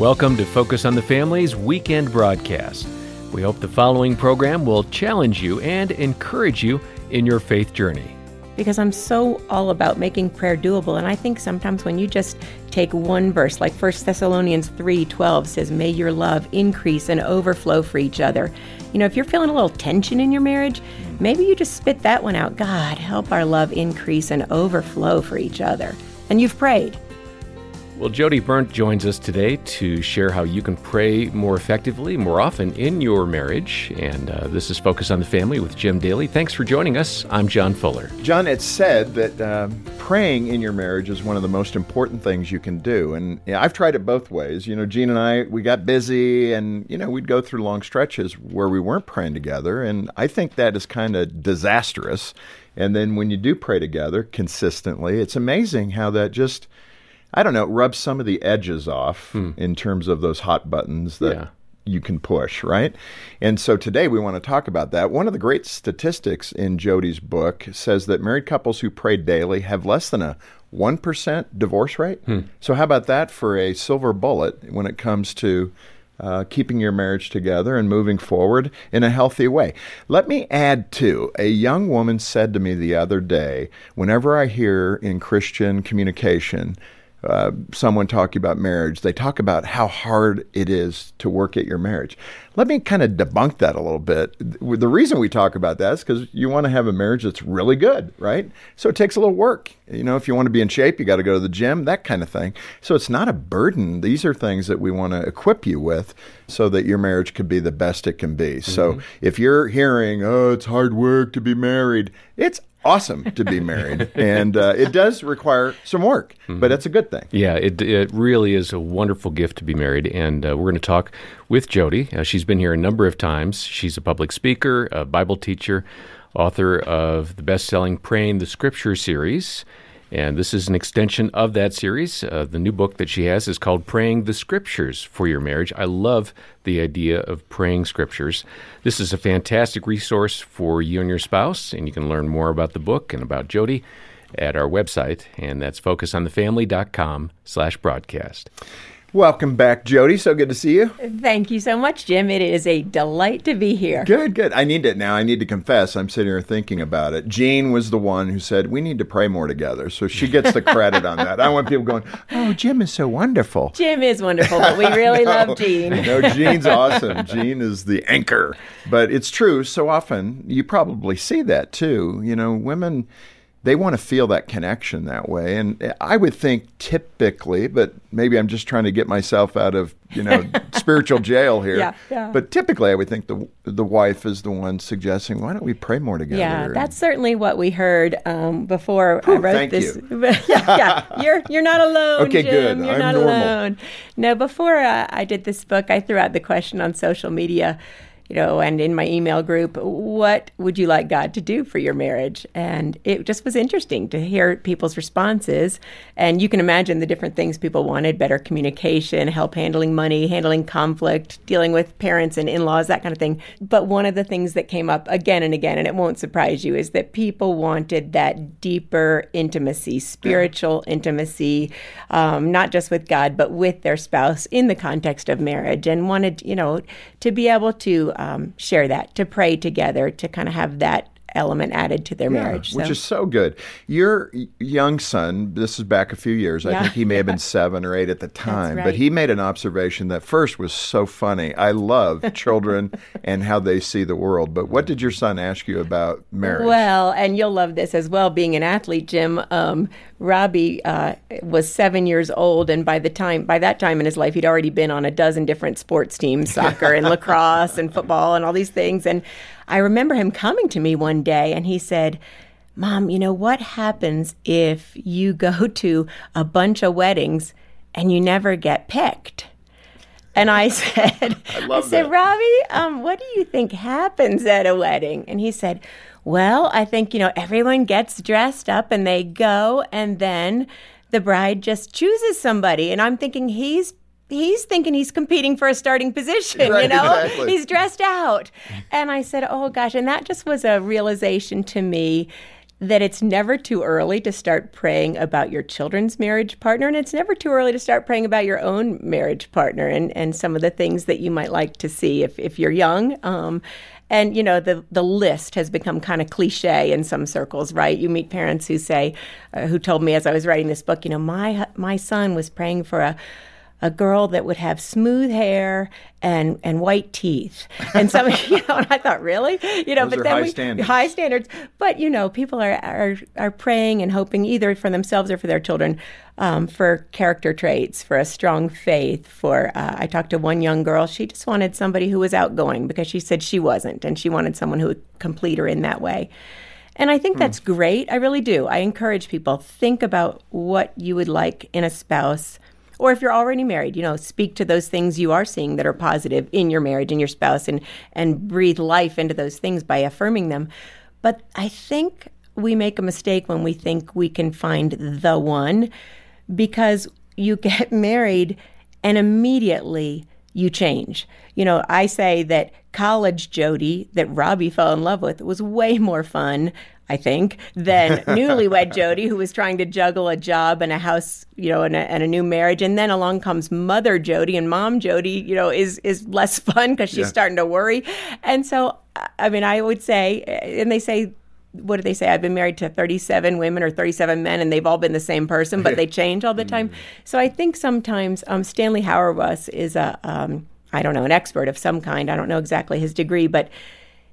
Welcome to Focus on the Family's weekend broadcast. We hope the following program will challenge you and encourage you in your faith journey. Because I'm so all about making prayer doable. And I think sometimes when you just take one verse, like 1 Thessalonians 3 12 says, May your love increase and overflow for each other. You know, if you're feeling a little tension in your marriage, mm. maybe you just spit that one out. God, help our love increase and overflow for each other. And you've prayed. Well, Jodie Berndt joins us today to share how you can pray more effectively, more often in your marriage. And uh, this is Focus on the Family with Jim Daly. Thanks for joining us. I'm John Fuller. John, it's said that um, praying in your marriage is one of the most important things you can do. And I've tried it both ways. You know, Jean and I, we got busy and, you know, we'd go through long stretches where we weren't praying together. And I think that is kind of disastrous. And then when you do pray together consistently, it's amazing how that just I don't know, rub some of the edges off hmm. in terms of those hot buttons that yeah. you can push, right? And so today we want to talk about that. One of the great statistics in Jodie's book says that married couples who pray daily have less than a 1% divorce rate. Hmm. So, how about that for a silver bullet when it comes to uh, keeping your marriage together and moving forward in a healthy way. Let me add to a young woman said to me the other day whenever I hear in Christian communication, uh, someone talking about marriage, they talk about how hard it is to work at your marriage. Let me kind of debunk that a little bit. The reason we talk about that is because you want to have a marriage that's really good, right? So it takes a little work. You know, if you want to be in shape, you got to go to the gym, that kind of thing. So it's not a burden. These are things that we want to equip you with so that your marriage could be the best it can be. Mm-hmm. So if you're hearing, oh, it's hard work to be married, it's awesome to be married, and uh, it does require some work, mm-hmm. but it's a good thing. Yeah, it it really is a wonderful gift to be married, and uh, we're going to talk with Jodie. Uh, she's been here a number of times. She's a public speaker, a Bible teacher, author of the best-selling "Praying the Scripture" series. And this is an extension of that series. Uh, the new book that she has is called Praying the Scriptures for Your Marriage. I love the idea of praying scriptures. This is a fantastic resource for you and your spouse, and you can learn more about the book and about Jodie at our website, and that's focusonthefamily.com slash broadcast. Welcome back, Jodie. So good to see you. Thank you so much, Jim. It is a delight to be here. Good, good. I need it now. I need to confess. I'm sitting here thinking about it. Jean was the one who said we need to pray more together, so she gets the credit on that. I want people going, "Oh, Jim is so wonderful." Jim is wonderful, but we really no, love Jean. no, Jean's awesome. Jean is the anchor. But it's true. So often you probably see that too. You know, women they want to feel that connection that way. And I would think typically, but maybe I'm just trying to get myself out of, you know, spiritual jail here. Yeah, yeah. But typically I would think the the wife is the one suggesting, why don't we pray more together? Yeah, that's certainly what we heard um, before Whew, I wrote this. yeah, yeah, you're you're not alone. Okay, Jim. good. You're I'm not normal. alone. No, before uh, I did this book, I threw out the question on social media you know, and in my email group, what would you like God to do for your marriage? And it just was interesting to hear people's responses. And you can imagine the different things people wanted better communication, help handling money, handling conflict, dealing with parents and in laws, that kind of thing. But one of the things that came up again and again, and it won't surprise you, is that people wanted that deeper intimacy, spiritual intimacy, um, not just with God, but with their spouse in the context of marriage, and wanted, you know, to be able to um, share that, to pray together, to kind of have that element added to their yeah, marriage. So. Which is so good. Your young son, this is back a few years, I think he may have been seven or eight at the time, right. but he made an observation that first was so funny. I love children and how they see the world. But what did your son ask you about marriage? Well, and you'll love this as well, being an athlete, Jim. Um, Robbie uh, was seven years old, and by the time by that time in his life, he'd already been on a dozen different sports teams, soccer and lacrosse and football and all these things. And I remember him coming to me one day and he said, Mom, you know what happens if you go to a bunch of weddings and you never get picked? And I said, I, I said, that. Robbie, um, what do you think happens at a wedding? And he said, Well, I think, you know, everyone gets dressed up and they go, and then the bride just chooses somebody. And I'm thinking he's he's thinking he's competing for a starting position, right, you know? Exactly. He's dressed out. And I said, "Oh gosh." And that just was a realization to me that it's never too early to start praying about your children's marriage partner, and it's never too early to start praying about your own marriage partner and, and some of the things that you might like to see if, if you're young. Um, and you know the the list has become kind of cliche in some circles, right? You meet parents who say, uh, who told me as I was writing this book, you know, my my son was praying for a a girl that would have smooth hair and and white teeth. And some, you know, and I thought, really, you know, Those but then high we standards. high standards. But you know, people are are are praying and hoping either for themselves or for their children um, for character traits, for a strong faith. For uh, I talked to one young girl; she just wanted somebody who was outgoing because she said she wasn't, and she wanted someone who would complete her in that way. And I think that's great. I really do. I encourage people think about what you would like in a spouse or if you're already married, you know, speak to those things you are seeing that are positive in your marriage and your spouse and and breathe life into those things by affirming them. But I think we make a mistake when we think we can find the one because you get married and immediately you change. You know, I say that college Jodie that Robbie fell in love with was way more fun, I think, than newlywed Jodie who was trying to juggle a job and a house, you know, and a, and a new marriage. And then along comes mother Jodie and mom Jodie, you know, is is less fun because she's Yeah. starting to worry. And so, I mean, I would say, and they say. What do they say? I've been married to 37 women or 37 men, and they've all been the same person, but they change all the time. So I think sometimes um, Stanley Hauerwas is a, um, I don't know, an expert of some kind. I don't know exactly his degree, but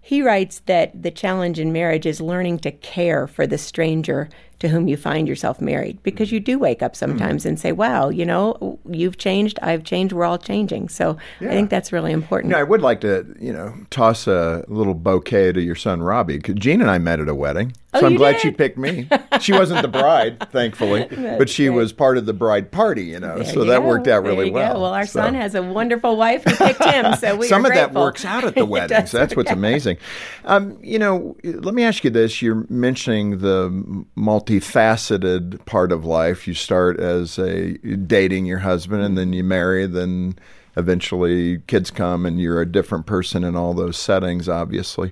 he writes that the challenge in marriage is learning to care for the stranger to whom you find yourself married because you do wake up sometimes and say, wow, you know, you've changed, I've changed, we're all changing. So I think that's really important. Know, I would like to, you know, toss a little bouquet to your son Robbie. Jean and I met at a wedding, so Oh, I'm glad did? she picked me. She wasn't the bride, thankfully, but she great. was part of the bride party. You know, There so you that go. worked out There really you go. well. Well, our So- son has a wonderful wife who picked him, so we Some of that works out at the weddings. That's what's amazing. Um, you know, let me ask you this: You're mentioning the multifaceted part of life. You start as a dating your husband, and then you marry, then eventually kids come, and you're a different person in all those settings. Obviously,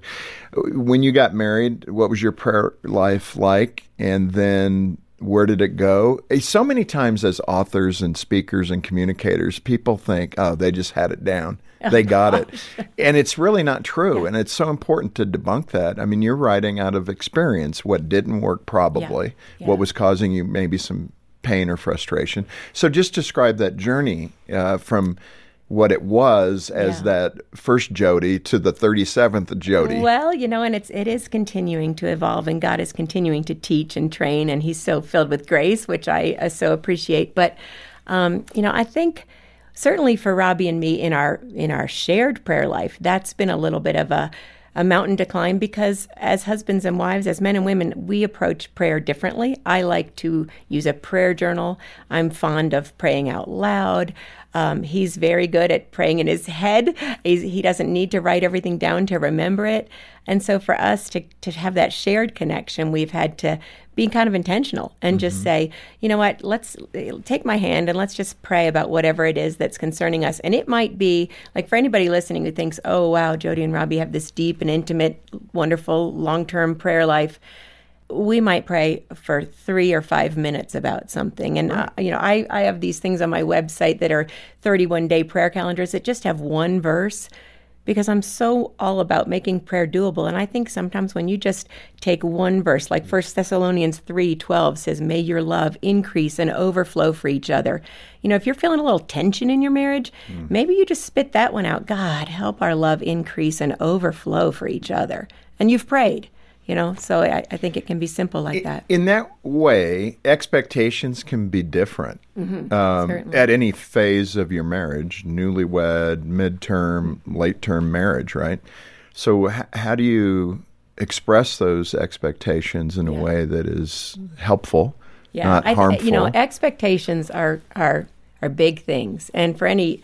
when you got married, what was your prayer life like? And then where did it go? Eh, So many times, as authors and speakers and communicators, people think, oh, they just had it down. They got it. And it's really not true. And it's so important to debunk that. I mean, you're writing out of experience what didn't work, probably, Yeah. what was causing you maybe some pain or frustration. So just describe that journey uh, from what it was as Yeah. that first Jodie to the 37th Jodie. Well, you know, and it's it is continuing to evolve, and God is continuing to teach and train, and He's so filled with grace, which I uh, so appreciate. But um, you know, I think certainly for Robbie and me in our in our shared prayer life, that's been a little bit of a a mountain to climb because as husbands and wives, as men and women, we approach prayer differently. I like to use a prayer journal. I'm fond of praying out loud. Um, he's very good at praying in his head. He's, he doesn't need to write everything down to remember it. And so for us to, to have that shared connection, we've had to be kind of intentional and just say, you know what, let's take my hand and let's just pray about whatever it is that's concerning us. And it might be like for anybody listening who thinks, oh, wow, Jodie and Robbie have this deep and intimate, wonderful long term prayer life we might pray for three or five minutes about something. And, uh, you know, I, I have these things on my website that are 31 day prayer calendars that just have one verse because I'm so all about making prayer doable. And I think sometimes when you just take one verse, like 1 Thessalonians 3 12 says, May your love increase and overflow for each other. You know, if you're feeling a little tension in your marriage, maybe you just spit that one out. God, help our love increase and overflow for each other. And you've prayed you know? So I, I think it can be simple like that. In that way, expectations can be different. Um, at any phase of your marriage newlywed, midterm, late term marriage, right? So, h- how do you express those expectations in a way that is helpful, yeah. not I, harmful? you know expectations are are are big things. And for any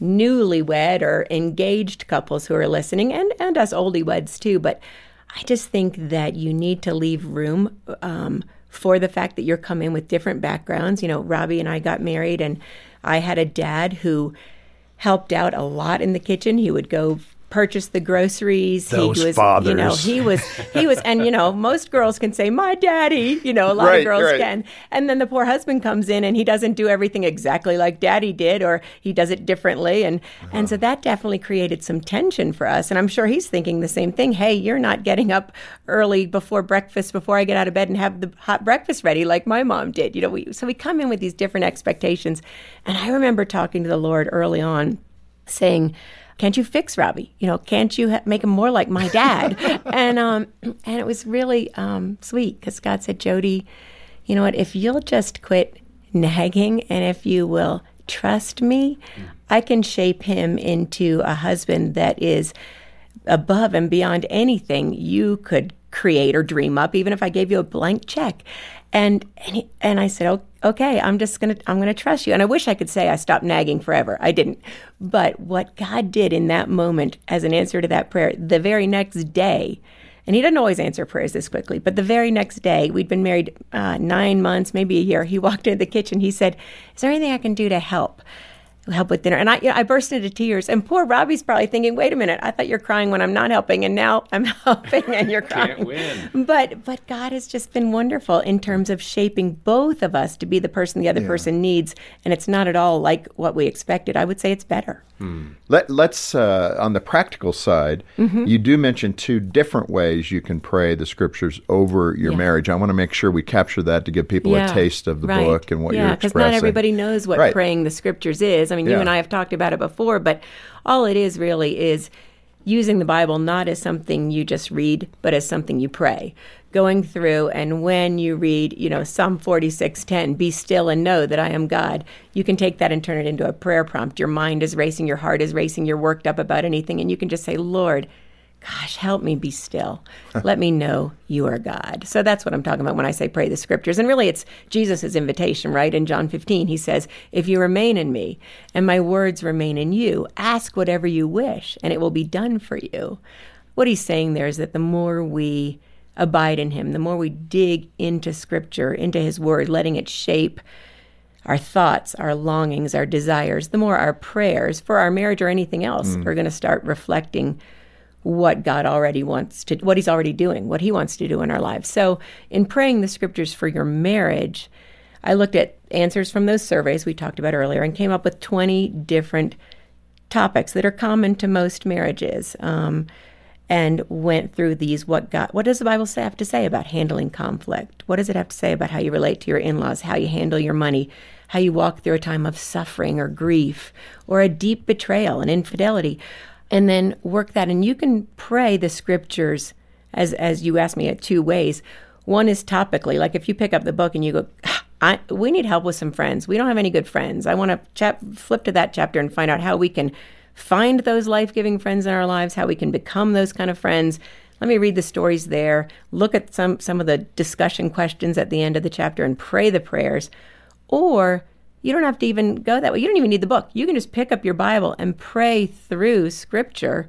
newlywed or engaged couples who are listening and and us oldie weds too but i just think that you need to leave room um, for the fact that you're coming with different backgrounds you know robbie and i got married and i had a dad who helped out a lot in the kitchen. He would go purchase the groceries. Those he was, fathers. you know, he was, he was, and you know, most girls can say, "My daddy," you know, a lot Right, of girls right. can, and then the poor husband comes in and he doesn't do everything exactly like daddy did, or he does it differently, and and so uh-huh. that definitely created some tension for us. And I'm sure he's thinking the same thing. Hey, you're not getting up early before breakfast, before I get out of bed and have the hot breakfast ready like my mom did. You know, we so we come in with these different expectations, and I remember talking to the Lord early on, saying. Can't you fix Robbie? You know, can't you ha- make him more like my dad? and um, and it was really um, sweet because God said, Jodie, you know what? If you'll just quit nagging and if you will trust me, I can shape him into a husband that is above and beyond anything you could create or dream up, even if I gave you a blank check. And and, he, and I said, okay, I'm just gonna I'm gonna trust you. And I wish I could say I stopped nagging forever. I didn't. But what God did in that moment, as an answer to that prayer, the very next day. And he doesn't always answer prayers this quickly, but the very next day, we'd been married uh, nine months, maybe a year. He walked into the kitchen. He said, "Is there anything I can do to help?" Help with dinner. And I, you know, I burst into tears. And poor Robbie's probably thinking, "Wait a minute! I thought you're crying when I'm not helping, and now I'm helping and you're crying." Can't win. But but God has just been wonderful in terms of shaping both of us to be the person the other person needs, and it's not at all like what we expected. I would say it's better. Let, let's, uh, on the practical side, Mm-hmm. you do mention two different ways you can pray the scriptures over your Yeah. marriage. I want to make sure we capture that to give people a taste of the right. book and what yeah, you're expressing. Because not everybody knows what Right. praying the scriptures is. I mean, you and I have talked about it before, but all it is really is using the Bible not as something you just read, but as something you pray. Going through and when you read, you know, Psalm 46:10, be still and know that I am God. You can take that and turn it into a prayer prompt. Your mind is racing, your heart is racing, you're worked up about anything and you can just say, "Lord, Gosh, help me be still. Let me know you are God. So that's what I'm talking about when I say pray the scriptures. And really, it's Jesus' invitation, right? In John 15, he says, If you remain in me and my words remain in you, ask whatever you wish and it will be done for you. What he's saying there is that the more we abide in him, the more we dig into scripture, into his word, letting it shape our thoughts, our longings, our desires, the more our prayers for our marriage or anything else are going to start reflecting what God already wants to, what He's already doing, what He wants to do in our lives. So, in praying the scriptures for your marriage, I looked at answers from those surveys we talked about earlier and came up with 20 different topics that are common to most marriages. Um, and went through these what God what does the Bible say, have to say about handling conflict? What does it have to say about how you relate to your in-laws, how you handle your money, how you walk through a time of suffering or grief or a deep betrayal and infidelity? And then work that and you can pray the scriptures as as you asked me at two ways. One is topically, like if you pick up the book and you go, ah, I, we need help with some friends. We don't have any good friends. I want to chap, flip to that chapter and find out how we can find those life giving friends in our lives, how we can become those kind of friends. Let me read the stories there, look at some, some of the discussion questions at the end of the chapter, and pray the prayers. Or you don't have to even go that way. You don't even need the book. You can just pick up your Bible and pray through scripture.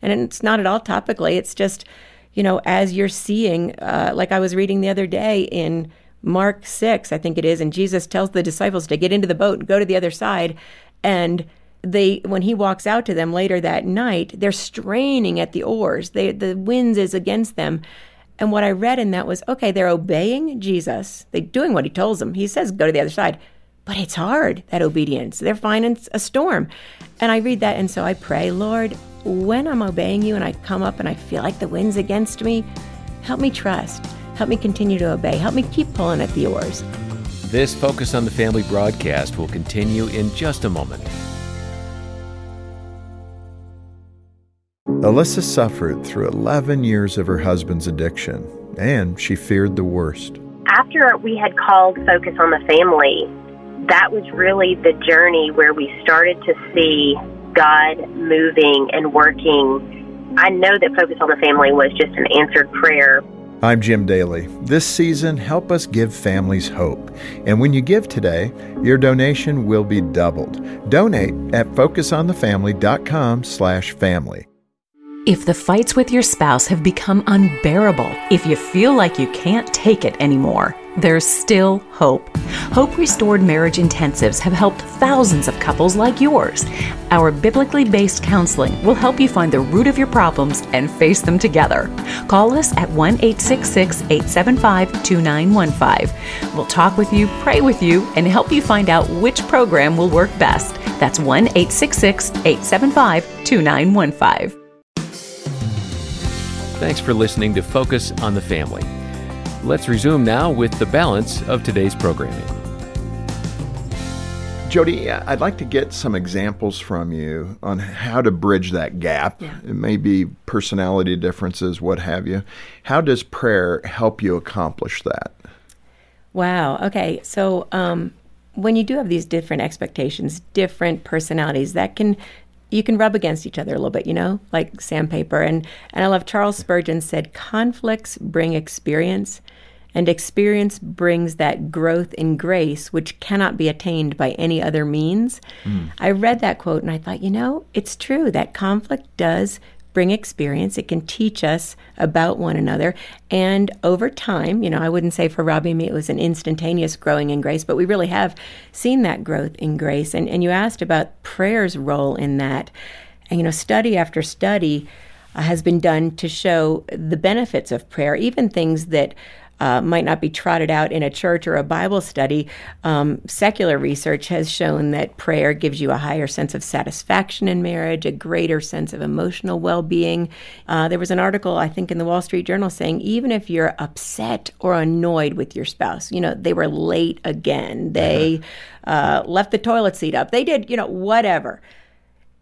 And it's not at all topically, it's just, you know, as you're seeing, uh, like I was reading the other day in Mark 6, I think it is, and Jesus tells the disciples to get into the boat and go to the other side. And they when he walks out to them later that night, they're straining at the oars. They, the winds is against them. And what I read in that was okay, they're obeying Jesus. They're doing what he tells them. He says, go to the other side. But it's hard, that obedience. They're finding a storm. And I read that, and so I pray, Lord, when I'm obeying you and I come up and I feel like the wind's against me, help me trust. Help me continue to obey. Help me keep pulling at the oars. This Focus on the Family broadcast will continue in just a moment. Alyssa suffered through 11 years of her husband's addiction, and she feared the worst. After we had called Focus on the Family, that was really the journey where we started to see God moving and working. I know that Focus on the Family was just an answered prayer. I'm Jim Daly. This season, help us give families hope. And when you give today, your donation will be doubled. Donate at focusonthefamily.com slash family. If the fights with your spouse have become unbearable, if you feel like you can't take it anymore, there's still hope. Hope Restored Marriage Intensives have helped thousands of couples like yours. Our biblically based counseling will help you find the root of your problems and face them together. Call us at 1 866 875 2915. We'll talk with you, pray with you, and help you find out which program will work best. That's 1 866 875 2915. Thanks for listening to Focus on the Family. Let's resume now with the balance of today's programming. Jodie, I'd like to get some examples from you on how to bridge that gap. Yeah. It may be personality differences, what have you. How does prayer help you accomplish that? Wow. Okay. So um, when you do have these different expectations, different personalities, that can you can rub against each other a little bit, you know, like sandpaper. And and I love Charles Spurgeon said, conflicts bring experience, and experience brings that growth in grace, which cannot be attained by any other means. Hmm. I read that quote and I thought, you know, it's true that conflict does bring experience. It can teach us about one another. And over time, you know, I wouldn't say for Robbie and me it was an instantaneous growing in grace, but we really have seen that growth in grace. And, and you asked about prayer's role in that. And, you know, study after study uh, has been done to show the benefits of prayer, even things that uh, might not be trotted out in a church or a Bible study. Um, secular research has shown that prayer gives you a higher sense of satisfaction in marriage, a greater sense of emotional well being. Uh, there was an article, I think, in the Wall Street Journal saying even if you're upset or annoyed with your spouse, you know, they were late again, they uh, left the toilet seat up, they did, you know, whatever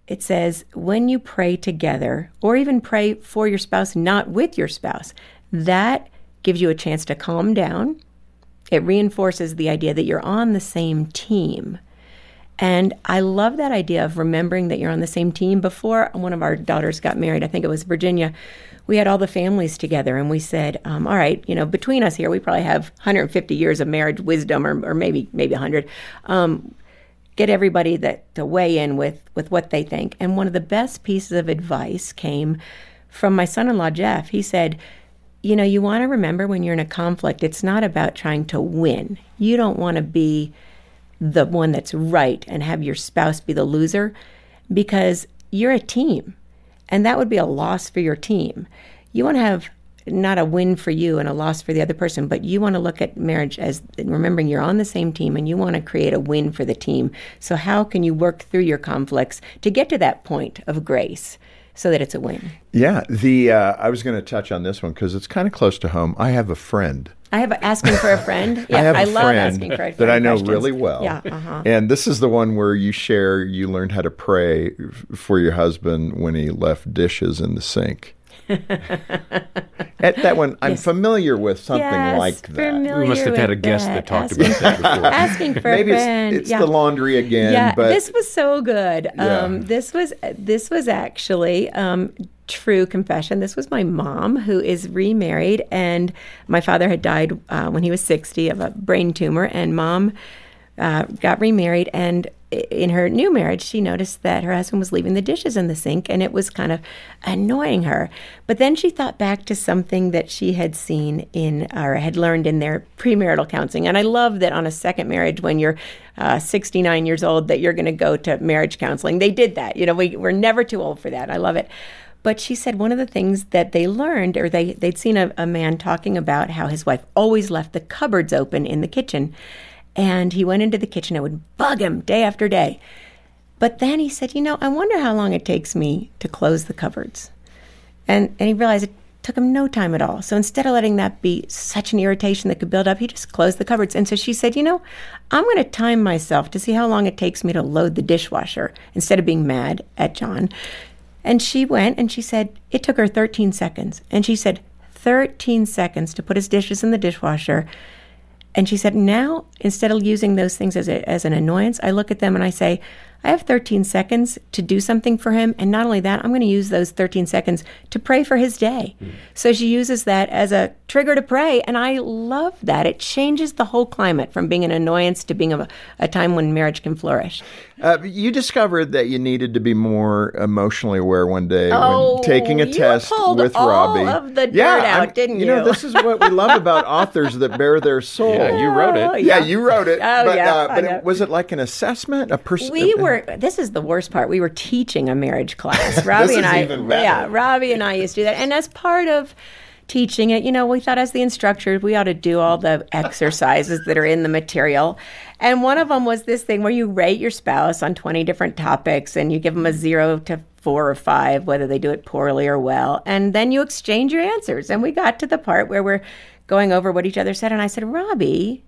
it says when you pray together or even pray for your spouse, not with your spouse, that gives you a chance to calm down. It reinforces the idea that you're on the same team. And I love that idea of remembering that you're on the same team. Before one of our daughters got married, I think it was Virginia, we had all the families together and we said, um, all right, you know, between us here, we probably have 150 years of marriage wisdom or, or maybe maybe 100. Um, get everybody that to weigh in with with what they think. And one of the best pieces of advice came from my son-in-law Jeff. He said, "You know, you want to remember when you're in a conflict, it's not about trying to win. You don't want to be the one that's right and have your spouse be the loser because you're a team. And that would be a loss for your team. You want to have not a win for you and a loss for the other person, but you want to look at marriage as remembering you're on the same team and you want to create a win for the team. So, how can you work through your conflicts to get to that point of grace so that it's a win? Yeah, the uh, I was going to touch on this one because it's kind of close to home. I have a friend. I have a, asking for a friend. Yeah, I have a love asking for a friend that I know questions. really well. Yeah, uh-huh. And this is the one where you share you learned how to pray for your husband when he left dishes in the sink. At that one, I'm Yes. familiar with something Yes, like that. familiar We must have had a guest that that. talked Asking- about that before. asking for Maybe a friend. it's, it's yeah. the laundry again, yeah, but this was so good. Yeah. Um, this was this was actually um, true confession. This was my mom who is remarried, and my father had died uh, when he was sixty of a brain tumor, and mom uh, got remarried and. In her new marriage, she noticed that her husband was leaving the dishes in the sink and it was kind of annoying her. But then she thought back to something that she had seen in or had learned in their premarital counseling. And I love that on a second marriage, when you're uh, 69 years old, that you're going to go to marriage counseling. They did that. You know, we, we're never too old for that. I love it. But she said one of the things that they learned, or they, they'd seen a, a man talking about how his wife always left the cupboards open in the kitchen. And he went into the kitchen. It would bug him day after day. But then he said, You know, I wonder how long it takes me to close the cupboards. And, and he realized it took him no time at all. So instead of letting that be such an irritation that could build up, he just closed the cupboards. And so she said, You know, I'm going to time myself to see how long it takes me to load the dishwasher instead of being mad at John. And she went and she said, It took her 13 seconds. And she said, 13 seconds to put his dishes in the dishwasher. And she said, now instead of using those things as, a, as an annoyance, I look at them and I say, I have 13 seconds to do something for him. And not only that, I'm going to use those 13 seconds to pray for his day. Mm. So she uses that as a trigger to pray. And I love that. It changes the whole climate from being an annoyance to being a, a time when marriage can flourish. Uh, you discovered that you needed to be more emotionally aware one day oh, when taking a test with all Robbie. of the dirt yeah, out, didn't you? You know, this is what we love about authors that bare their soul. Yeah, you wrote it. Oh, yeah, yeah you wrote it. Oh, but, yeah, uh, but it, was it like an assessment? A person? We were. This is the worst part. We were teaching a marriage class. Robbie and I. Yeah, Robbie and I used to do that, and as part of teaching it, you know, we thought as the instructors, we ought to do all the exercises that are in the material. And one of them was this thing where you rate your spouse on 20 different topics and you give them a zero to four or five, whether they do it poorly or well. And then you exchange your answers. And we got to the part where we're going over what each other said. And I said, Robbie,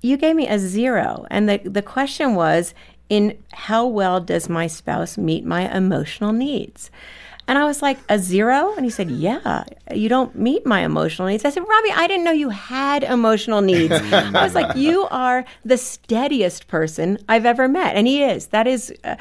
you gave me a zero. And the, the question was, in how well does my spouse meet my emotional needs? And I was like, a zero? And he said, yeah, you don't meet my emotional needs. I said, Robbie, I didn't know you had emotional needs. I was like, you are the steadiest person I've ever met. And he is. That is, uh,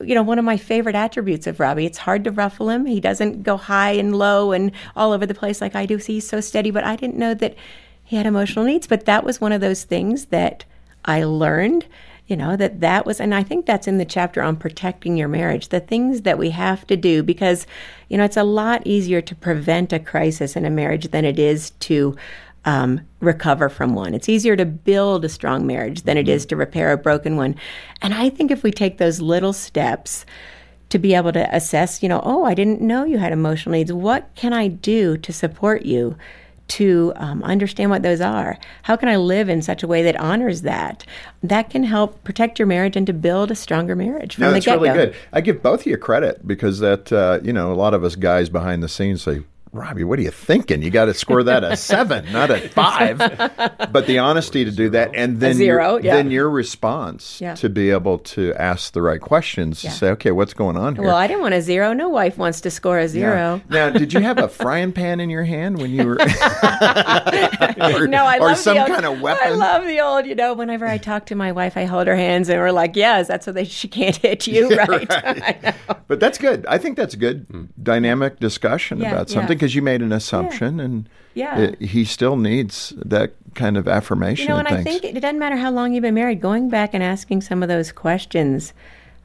you know, one of my favorite attributes of Robbie. It's hard to ruffle him. He doesn't go high and low and all over the place like I do. So he's so steady. But I didn't know that he had emotional needs. But that was one of those things that I learned you know that that was and i think that's in the chapter on protecting your marriage the things that we have to do because you know it's a lot easier to prevent a crisis in a marriage than it is to um, recover from one. It's easier to build a strong marriage than it is to repair a broken one. And I think if we take those little steps to be able to assess, you know, oh, I didn't know you had emotional needs. What can I do to support you? To um, understand what those are. How can I live in such a way that honors that? That can help protect your marriage and to build a stronger marriage from no, that's really good. I give both of you credit because that uh, you know a lot of us guys behind the scenes say, Robbie, what are you thinking? You got to score that a seven, not a five. But the honesty to do that, and then zero, your, yeah. then your response yeah. to be able to ask the right questions yeah. to say, okay, what's going on here? Well, I didn't want a zero. No wife wants to score a zero. Now, did you have a frying pan in your hand when you were? or, no, I or love some the old, kind of weapon. I love the old. You know, whenever I talk to my wife, I hold her hands and we're like, "Yes, that's so that she can't hit you, right?" right. but that's good. I think that's good hmm. dynamic discussion about something because you made an assumption yeah. and yeah. It, he still needs that kind of affirmation. You know, and I think it doesn't matter how long you've been married. Going back and asking some of those questions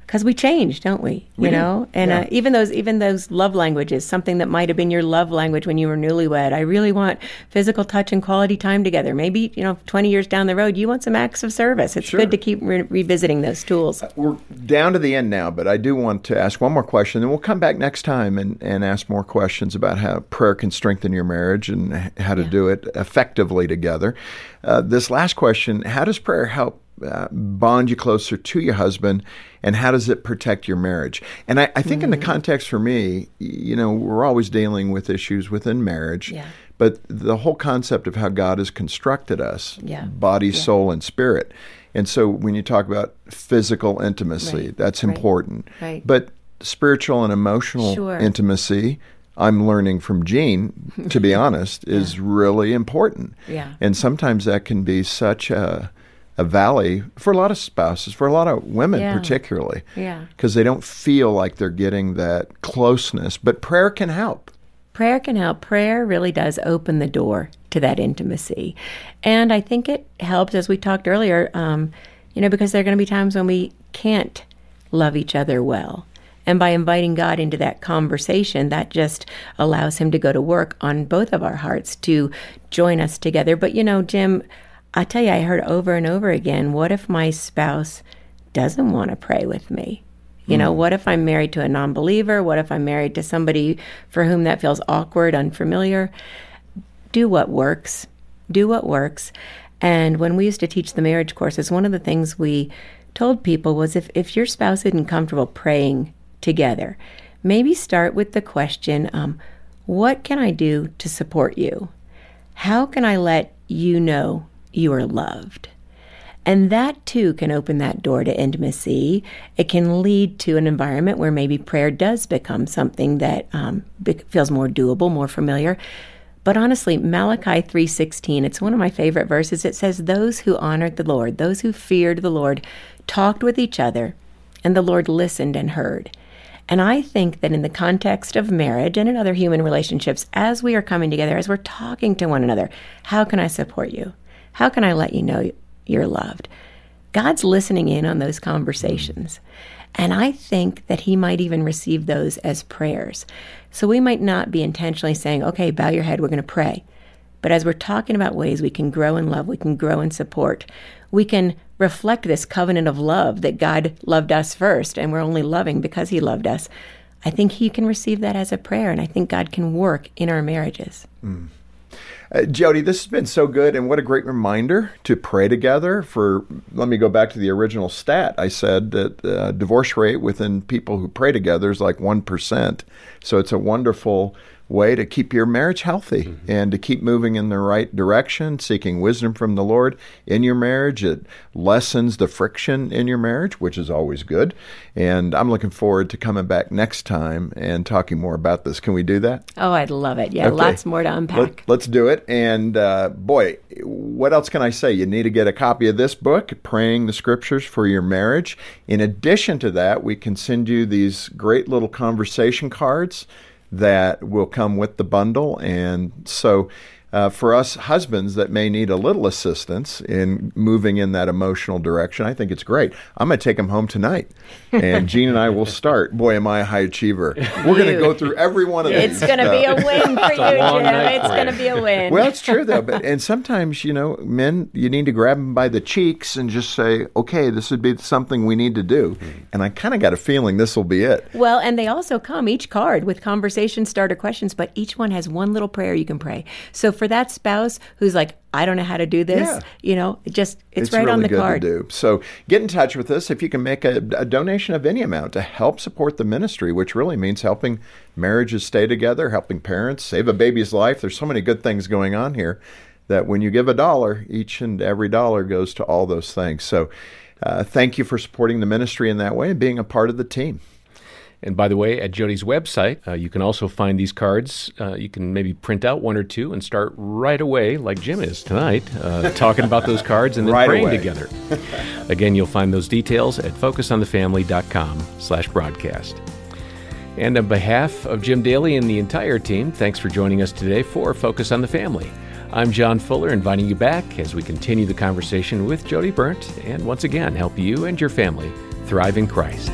because we change, don't we? We you do. know, and Yeah. uh, even those even those love languages, something that might have been your love language when you were newlywed. I really want physical touch and quality time together. Maybe you know, twenty years down the road, you want some acts of service. It's Sure. good to keep re- revisiting those tools. We're down to the end now, but I do want to ask one more question, and we'll come back next time and, and ask more questions about how prayer can strengthen your marriage and how to do it effectively together. Uh, this last question How does prayer help uh, bond you closer to your husband, and how does it protect your marriage? And I, I think, in the context for me, you know, we're always dealing with issues within marriage. Yeah. But the whole concept of how God has constructed us, Yeah. body, soul, and spirit. And so when you talk about physical intimacy, Right. that's Right. important. Right. But spiritual and emotional Sure. intimacy, I'm learning from Jean, to be honest, is really important. Yeah. And sometimes that can be such a, a valley for a lot of spouses, for a lot of women Yeah. particularly, Yeah. because they don't feel like they're getting that closeness. But prayer can help. Prayer can help. Prayer really does open the door to that intimacy. And I think it helps, as we talked earlier, um, you know, because there are going to be times when we can't love each other well. And by inviting God into that conversation, that just allows Him to go to work on both of our hearts to join us together. But, you know, Jim, I tell you, I heard over and over again what if my spouse doesn't want to pray with me? You know, what if I'm married to a non believer? What if I'm married to somebody for whom that feels awkward, unfamiliar? Do what works. Do what works. And when we used to teach the marriage courses, one of the things we told people was if, if your spouse isn't comfortable praying together, maybe start with the question um, what can I do to support you? How can I let you know you are loved? And that too can open that door to intimacy. It can lead to an environment where maybe prayer does become something that um, feels more doable, more familiar. But honestly, Malachi 3:16, it's one of my favorite verses. It says, "Those who honored the Lord, those who feared the Lord, talked with each other And the Lord listened and heard. And I think that in the context of marriage and in other human relationships, as we are coming together, as we're talking to one another, how can I support you? How can I let you know you're loved? God's listening in on those conversations. And I think that He might even receive those as prayers. So we might not be intentionally saying, okay, bow your head, we're going to pray. But as we're talking about ways we can grow in love, we can grow in support, we can reflect this covenant of love that God loved us first, and we're only loving because He loved us. I think He can receive that as a prayer, and I think God can work in our marriages. Mm. Uh, Jodie, this has been so good, and what a great reminder to pray together. For let me go back to the original stat. I said that uh, divorce rate within people who pray together is like one percent. So it's a wonderful way to keep your marriage healthy mm-hmm. and to keep moving in the right direction, seeking wisdom from the Lord in your marriage. It lessens the friction in your marriage, which is always good. And I'm looking forward to coming back next time and talking more about this. Can we do that? Oh, I'd love it. Yeah, okay. lots more to unpack. Let, us do it. And uh, boy, what else can I say? You need to get a copy of this book, Praying the Scriptures for Your Marriage. In addition to that, we can send you these great little conversation cards that will come with the bundle. And so uh, for us husbands that may need a little assistance in moving in that emotional direction, I think it's great. I'm going to take them home tonight, and Jean and I will start. Boy, am I a high achiever! We're going to go through every one of it's these. It's going to be a win for you, Jim. It's going to be a win. Well, it's true though. But and sometimes you know, men, you need to grab them by the cheeks and just say, "Okay, this would be something we need to do." Mm-hmm. And I kind of got a feeling this will be it. Well, and they also come each card with conversation starter questions, but each one has one little prayer you can pray. So for that spouse who's like, I don't know how to do this, yeah. you know, it just it's, it's right really on the good card. To do. So get in touch with us if you can make a, a donation of any amount to help support the ministry, which really means helping marriages stay together, helping parents save a baby's life. There's so many good things going on here that when you give a dollar, each and every dollar goes to all those things. So uh, thank you for supporting the ministry in that way and being a part of the team. And by the way, at Jodie's website, uh, you can also find these cards. Uh, you can maybe print out one or two and start right away, like Jim is tonight, uh, talking about those cards and then right praying away. together. Again, you'll find those details at focusonthefamily.com slash broadcast. And on behalf of Jim Daly and the entire team, thanks for joining us today for Focus on the Family. I'm John Fuller, inviting you back as we continue the conversation with Jodie Berndt and once again help you and your family thrive in Christ.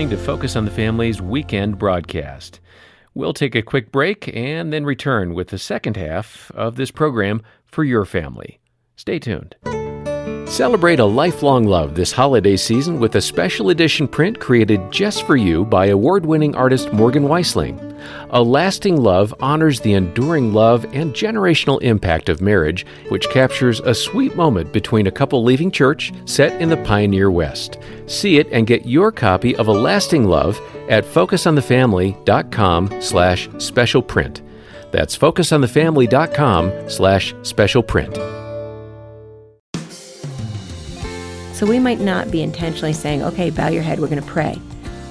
Listening to Focus on the Family's weekend broadcast. We'll take a quick break and then return with the second half of this program for your family. Stay tuned. Celebrate a lifelong love this holiday season with a special edition print created just for you by award winning artist Morgan Weisling. A Lasting Love honors the enduring love and generational impact of marriage, which captures a sweet moment between a couple leaving church set in the pioneer West. See it and get your copy of A Lasting Love at focusonthefamily.com slash special print. That's focusonthefamily.com slash special print. So we might not be intentionally saying, okay, bow your head, we're going to pray.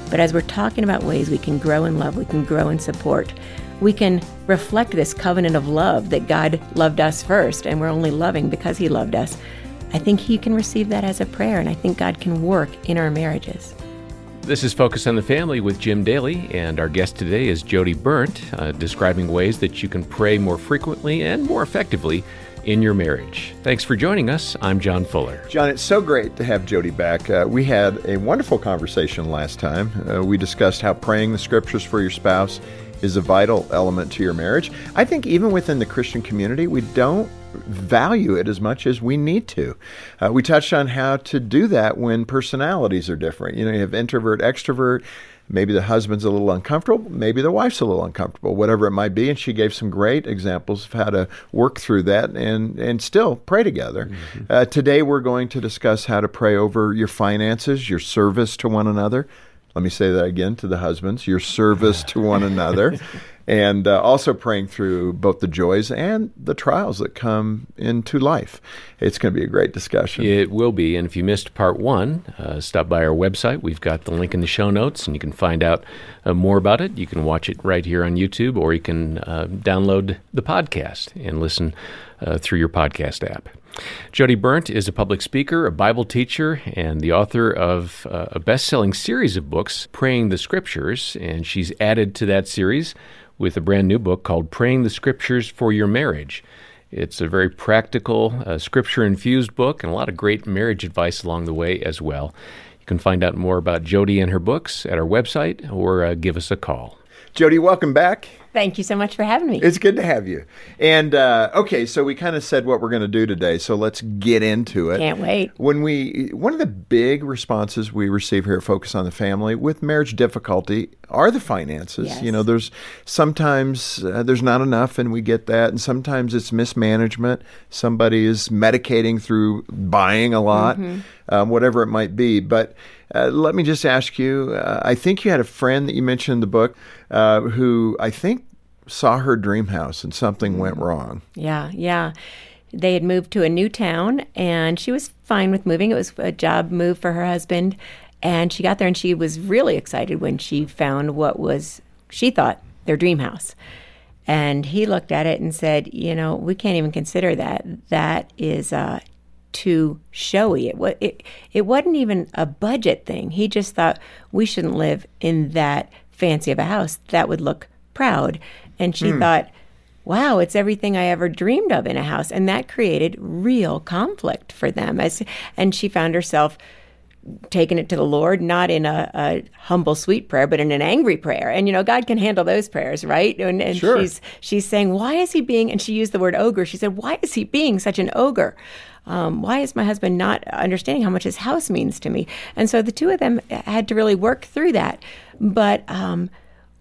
But as we're talking about ways we can grow in love, we can grow in support, we can reflect this covenant of love that God loved us first, and we're only loving because He loved us. I think He can receive that as a prayer, and I think God can work in our marriages. This is Focus on the Family with Jim Daly, and our guest today is Jodie Berndt, uh, describing ways that you can pray more frequently and more effectively in your marriage. Thanks for joining us. I'm John Fuller. John, it's so great to have Jodie back. Uh, we had a wonderful conversation last time. Uh, we discussed how praying the scriptures for your spouse is a vital element to your marriage. I think even within the Christian community, we don't value it as much as we need to. Uh, we touched on how to do that when personalities are different. You know, you have introvert, extrovert maybe the husband's a little uncomfortable, maybe the wife's a little uncomfortable, whatever it might be. And she gave some great examples of how to work through that and, and still pray together. Mm-hmm. Uh, today, we're going to discuss how to pray over your finances, your service to one another, Let me say that again to the husbands your service to one another. And uh, also praying through both the joys and the trials that come into life. It's going to be a great discussion. It will be. And if you missed part one, uh, stop by our website. We've got the link in the show notes, and you can find out uh, more about it. You can watch it right here on YouTube, or you can uh, download the podcast and listen uh, through your podcast app. Jodie Berndt is a public speaker, a Bible teacher, and the author of uh, a best selling series of books, Praying the Scriptures. And she's added to that series with a brand new book called Praying the Scriptures for Your Marriage. It's a very practical, uh, scripture infused book and a lot of great marriage advice along the way as well. You can find out more about Jodie and her books at our website or uh, give us a call. Jodie, welcome back. Thank you so much for having me. It's good to have you. And uh, okay, so we kind of said what we're going to do today, so let's get into it. Can't wait. When we one of the big responses we receive here at Focus on the Family with marriage difficulty are the finances. Yes. You know, there's sometimes uh, there's not enough, and we get that, and sometimes it's mismanagement. Somebody is medicating through buying a lot, um, whatever it might be, but. Uh, let me just ask you. Uh, I think you had a friend that you mentioned in the book uh, who I think saw her dream house and something went wrong. Yeah, yeah. They had moved to a new town and she was fine with moving. It was a job move for her husband. And she got there and she was really excited when she found what was, she thought, their dream house. And he looked at it and said, You know, we can't even consider that. That is uh, too showy. It, it, it wasn't even a budget thing. He just thought we shouldn't live in that fancy of a house. That would look proud. And she hmm. thought, wow, it's everything I ever dreamed of in a house. And that created real conflict for them. As, and she found herself taking it to the Lord, not in a, a humble, sweet prayer, but in an angry prayer. And you know, God can handle those prayers, right? And, and Sure. she's she's saying, "Why is he being?" And she used the word ogre. She said, "Why is he being such an ogre? Um, why is my husband not understanding how much his house means to me?" And so the two of them had to really work through that. But um,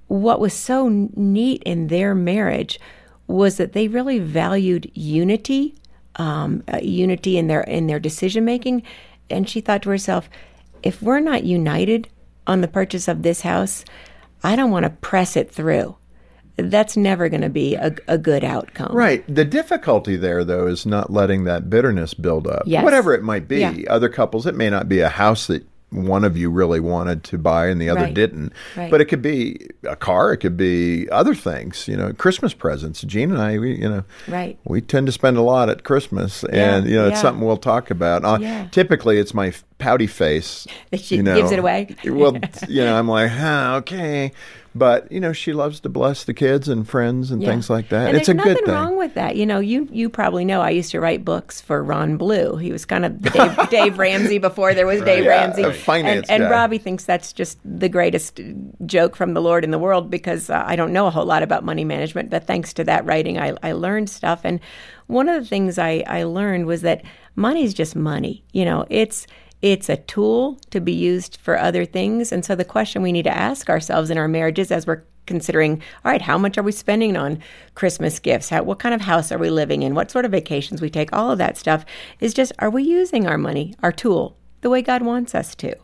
what was so neat in their marriage was that they really valued unity, um, uh, unity in their in their decision making. And she thought to herself, if we're not united on the purchase of this house, I don't want to press it through. That's never going to be a, a good outcome. Right. The difficulty there, though, is not letting that bitterness build up. Yes. Whatever it might be. Yeah. Other couples, it may not be a house that one of you really wanted to buy and the other Right. didn't. Right. But it could be a car, it could be other things, you know, Christmas presents. Jean and I, we, you know, Right. we tend to spend a lot at Christmas, and you know, it's something we'll talk about. Uh, Yeah. Typically, it's my pouty face That she you know. gives it away. well, you know, I'm like, huh, okay, but you know, she loves to bless the kids and friends and Yeah. things like that. And it's a there's good nothing thing. wrong with that. You know, you you probably know I used to write books for Ron Blue. He was kind of Dave, Dave Ramsey before there was Dave Yeah, Ramsey. finance and, and. Robbie thinks that's just the greatest joke from the Lord in the world because uh, I don't know a whole lot about money management, but thanks to that writing, I, I learned stuff. And one of the things I, I learned was that money is just money. You know, it's it's a tool to be used for other things. And so the question we need to ask ourselves in our marriages as we're considering, all right, how much are we spending on Christmas gifts? How, what kind of house are we living in? What sort of vacations we take? All of that stuff is just, are we using our money, our tool, the way God wants us to?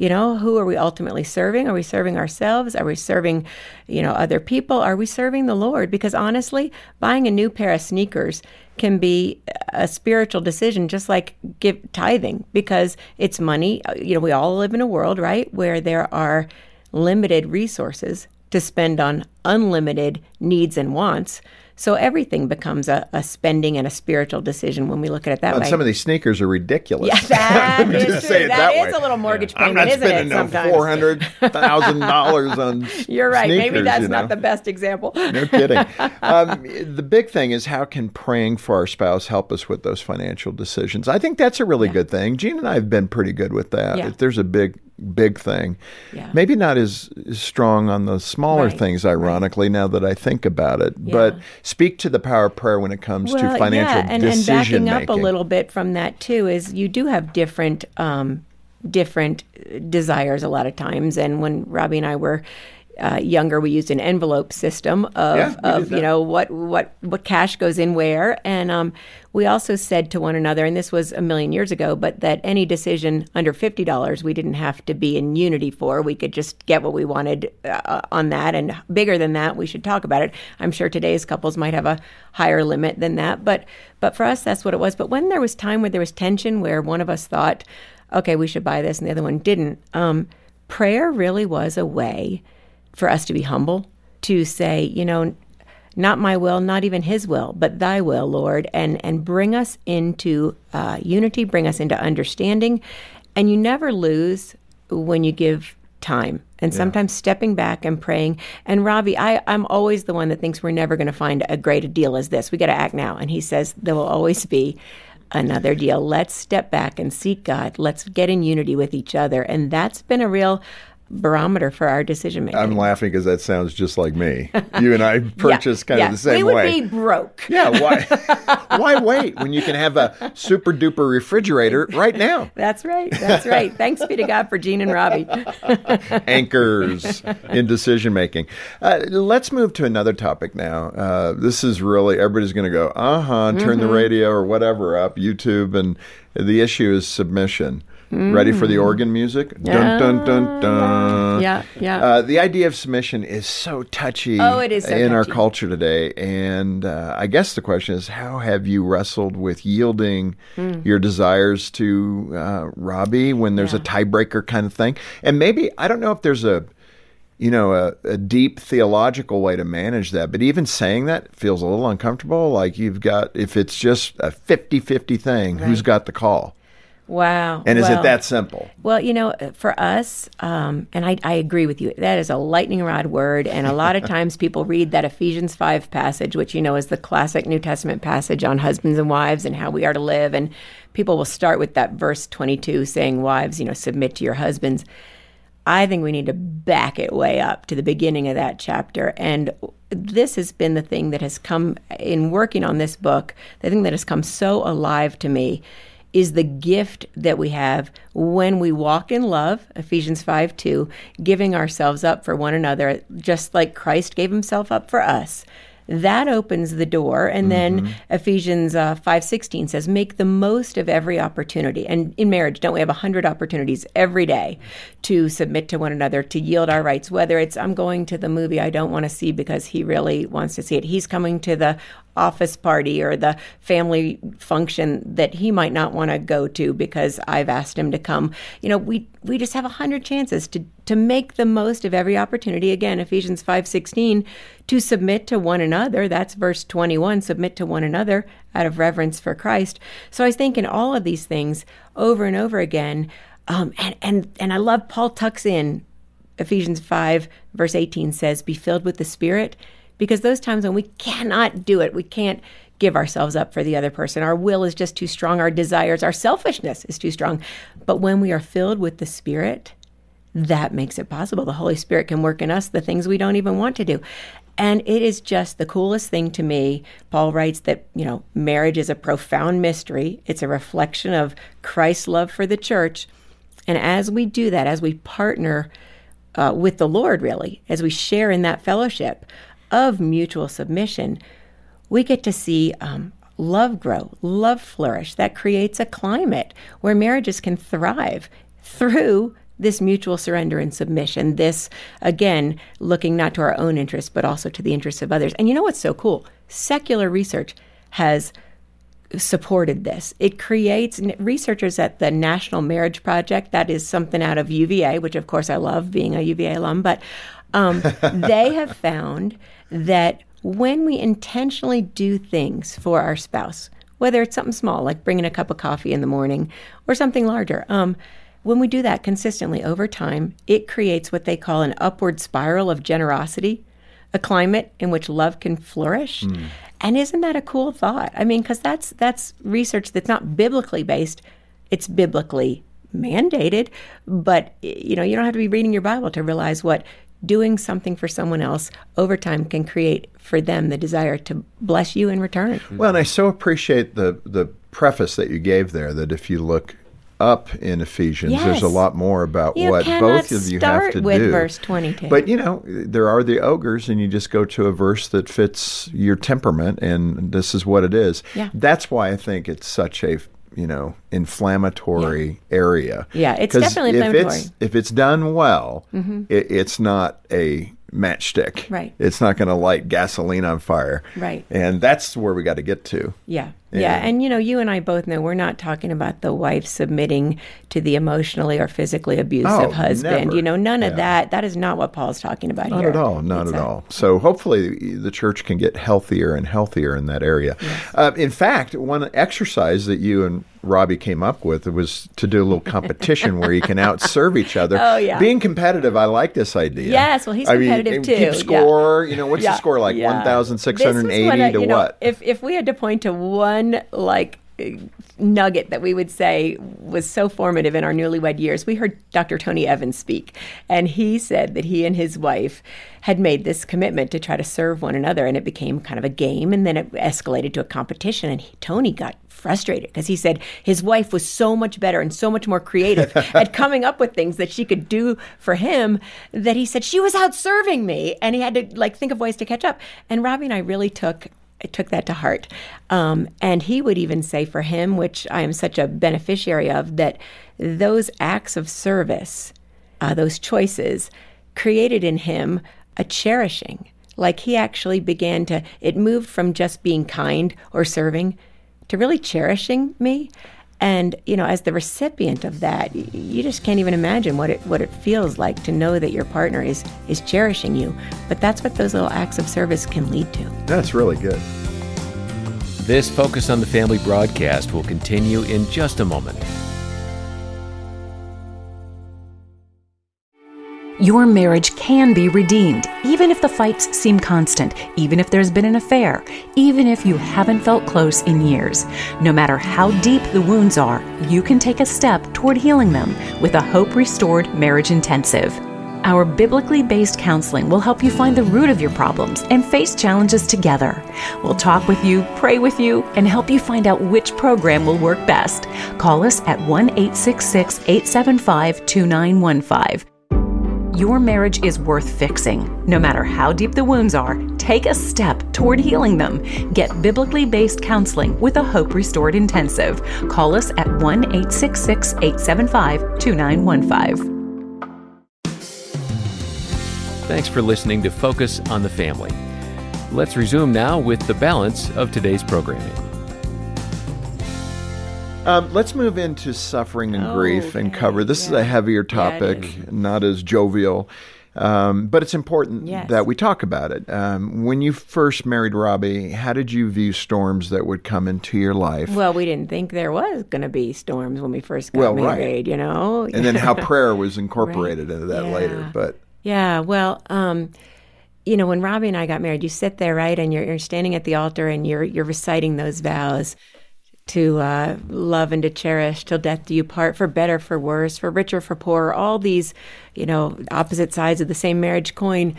You know, who are we ultimately serving? Are we serving ourselves? Are we serving, you know, other people? Are we serving the Lord? Because honestly, buying a new pair of sneakers can be a spiritual decision, just like give tithing, because it's money. You know, we all live in a world, right, where there are limited resources to spend on unlimited needs and wants. So everything becomes a, a spending and a spiritual decision when we look at it that And way. some of these sneakers are ridiculous. Yeah, that Let me is just true. say it That that is a little mortgage I'm payment, not isn't spending it, no sometimes? four hundred thousand dollars on. You're right. Maybe that's you not the best example. No kidding. Um, the big thing is how can praying for our spouse help us with those financial decisions? I think that's a really good thing. Jean and I have been pretty good with that. Yeah. If there's a big, big thing, Yeah. maybe not as, as strong on the smaller Right, things, ironically, now that I think about it. But speak to the power of prayer when it comes to financial yeah, and, and decision backing up a little bit from that too is you do have different um, different desires a lot of times. And when Robbie and I were uh, younger, we used an envelope system of, Yeah, of you know what what what cash goes in where, and um, we also said to one another, and this was a million years ago, but that any decision under fifty dollars we didn't have to be in unity for. We could just get what we wanted uh, on that, and bigger than that, we should talk about it. I'm sure today's couples might have a higher limit than that, but but for us, that's what it was. But when there was time where there was tension, where one of us thought, okay, we should buy this, and the other one didn't. Um, prayer really was a way for us to be humble, to say, you know, not my will, not even his will, but thy will, Lord, and, and bring us into uh, unity, bring us into understanding. And you never lose when you give time. And sometimes stepping back and praying. And Robbie, I, I'm always the one that thinks we're never going to find a great a deal as this. We got to act now. And he says there will always be another deal. Let's step back and seek God. Let's get in unity with each other. And that's been a real barometer for our decision making. I'm laughing because that sounds just like me. You and I purchase kind of the same way. we would way. be broke. yeah, why? why wait when you can have a super duper refrigerator right now? That's right. That's right. Thanks be to God for Jean and Robbie. anchors in decision making. Uh, let's move to another topic now. Uh, this is really everybody's going to go, uh huh, turn Mm-hmm. the radio or whatever up, YouTube, and the issue is submission. Ready for the organ music? Dun dun dun dun. Mm. Yeah, yeah. Uh, the idea of submission is so touchy Oh, it is so in our culture today, and uh, I guess the question is, how have you wrestled with yielding Hmm. your desires to uh, Robbie when there's a tiebreaker kind of thing? And maybe I don't know if there's a you know a, a deep theological way to manage that but even saying that feels a little uncomfortable like you've got if it's just a 50-50 thing who's got the call Wow. and is Well- it that simple Well, you know, for us, um, and I, I agree with you, that is a lightning rod word. And a lot of times people read that Ephesians 5 passage, which, you know, is the classic New Testament passage on husbands and wives and how we are to live. And people will start with that verse 22 saying, Wives, you know, submit to your husbands. I think we need to back it way up to the beginning of that chapter. And this has been the thing that has come in working on this book, the thing that has come so alive to me is the gift that we have when we walk in love, Ephesians 5 2, giving ourselves up for one another, just like Christ gave himself up for us. That opens the door, and then Ephesians uh, five sixteen says, "Make the most of every opportunity." And in marriage, don't we have a hundred opportunities every day to submit to one another, to yield our rights? Whether it's I'm going to the movie I don't want to see because he really wants to see it, he's coming to the office party or the family function that he might not want to go to because I've asked him to come. You know, we we just have a hundred chances to to make the most of every opportunity. Again, Ephesians five sixteen, to submit to one another. That's verse twenty one. Submit to one another out of reverence for Christ. So I was thinking all of these things over and over again. Um, and and and I love Paul tucks in Ephesians 5, verse 18 says, Be filled with the Spirit, because those times when we cannot do it, we can't give ourselves up for the other person. Our will is just too strong, our desires, our selfishness is too strong. But when we are filled with the Spirit, that makes it possible. The Holy Spirit can work in us the things we don't even want to do. And it is just the coolest thing to me. Paul writes that, you know, marriage is a profound mystery. It's a reflection of Christ's love for the church. And as we do that, as we partner uh, with the Lord, really, as we share in that fellowship of mutual submission, we get to see um, love grow, love flourish. That creates a climate where marriages can thrive through this mutual surrender and submission. This, again, looking not to our own interests, but also to the interests of others. And you know what's so cool? Secular research has supported this. It creates researchers at the National Marriage Project. That is something out of UVA, which of course I love being a UVA alum. But um, they have found that when we intentionally do things for our spouse, whether it's something small like bringing a cup of coffee in the morning or something larger, um, when we do that consistently over time, it creates what they call an upward spiral of generosity, a climate in which love can flourish. And isn't that a cool thought? I mean, because that's that's research that's not biblically based; it's biblically mandated. But you know, you don't have to be reading your Bible to realize what doing something for someone else over time can create for them the desire to bless you in return. Well, and I so appreciate the the preface that you gave there. That if you look up in Ephesians. There's a lot more about You what both of you have start to with do. verse 22. But you know, there are the ogres, and you just go to a verse that fits your temperament, and this is what it is. Yeah. That's why I think it's such a you know inflammatory area. Yeah, it's definitely if inflammatory. It's, if it's done well, mm-hmm. it, it's not a matchstick. Right. It's not going to light gasoline on fire. Right. And that's where we got to get to. Yeah. Yeah. Yeah. And you know, you and I both know we're not talking about the wife submitting to the emotionally or physically abusive Oh, husband. never. You know, none of that. That is not what Paul's talking about Not here. at all. Not It's at a- all. So hopefully the church can get healthier and healthier in that area. Uh, in fact, one exercise that you and Robbie came up with it was to do a little competition where you can outserve each other. Oh, yeah. Being competitive, I like this idea. Yes, well, he's I mean, competitive, and too, Keep yeah. score. You know, what's the score like? yeah. One thousand six hundred eighty to know, what? If if we had to point to one like nugget that we would say was so formative in our newlywed years, we heard Dr. Tony Evans speak, and he said that he and his wife had made this commitment to try to serve one another, and it became kind of a game, and then it escalated to a competition, and he, Tony got frustrated because he said his wife was so much better and so much more creative at coming up with things that she could do for him that he said she was out serving me and he had to like think of ways to catch up and robbie and i really took I took that to heart. Um, and he would even say for him which i am such a beneficiary of that those acts of service uh, those choices created in him a cherishing. Like he actually began to it moved from just being kind or serving to really cherishing me and you know as the recipient of that you just can't even imagine what it what it feels like to know that your partner is is cherishing you but that's what those little acts of service can lead to That's really good. This Focus on the Family broadcast will continue in just a moment. Your marriage can be redeemed, even if the fights seem constant, even if there's been an affair, even if you haven't felt close in years. No matter how deep the wounds are, you can take a step toward healing them with a Hope Restored Marriage Intensive. Our biblically based counseling will help you find the root of your problems and face challenges together. We'll talk with you, pray with you, and help you find out which program will work best. Call us at 1 866 875 2915. Your marriage is worth fixing. No matter how deep the wounds are, take a step toward healing them. Get biblically based counseling with a Hope Restored Intensive. Call us at 1 866 875 2915. Thanks for listening to Focus on the Family. Let's resume now with the balance of today's programming. Um, let's move into suffering and grief and cover. This is a heavier topic, is. not as jovial, um, but it's important Yes. that we talk about it. Um, when you first married Robbie, how did you view storms that would come into your life? well we didn't think there was going to be storms when we first got Well, right. married you know and then how prayer was incorporated into that Yeah. later. But Yeah, well, um, you know, when Robbie and I got married, you sit there, right, and you're, you're standing at the altar and you're you're reciting those vows to uh, love and to cherish till death do you part, for better, for worse, for richer, for poorer, all these, you know, opposite sides of the same marriage coin,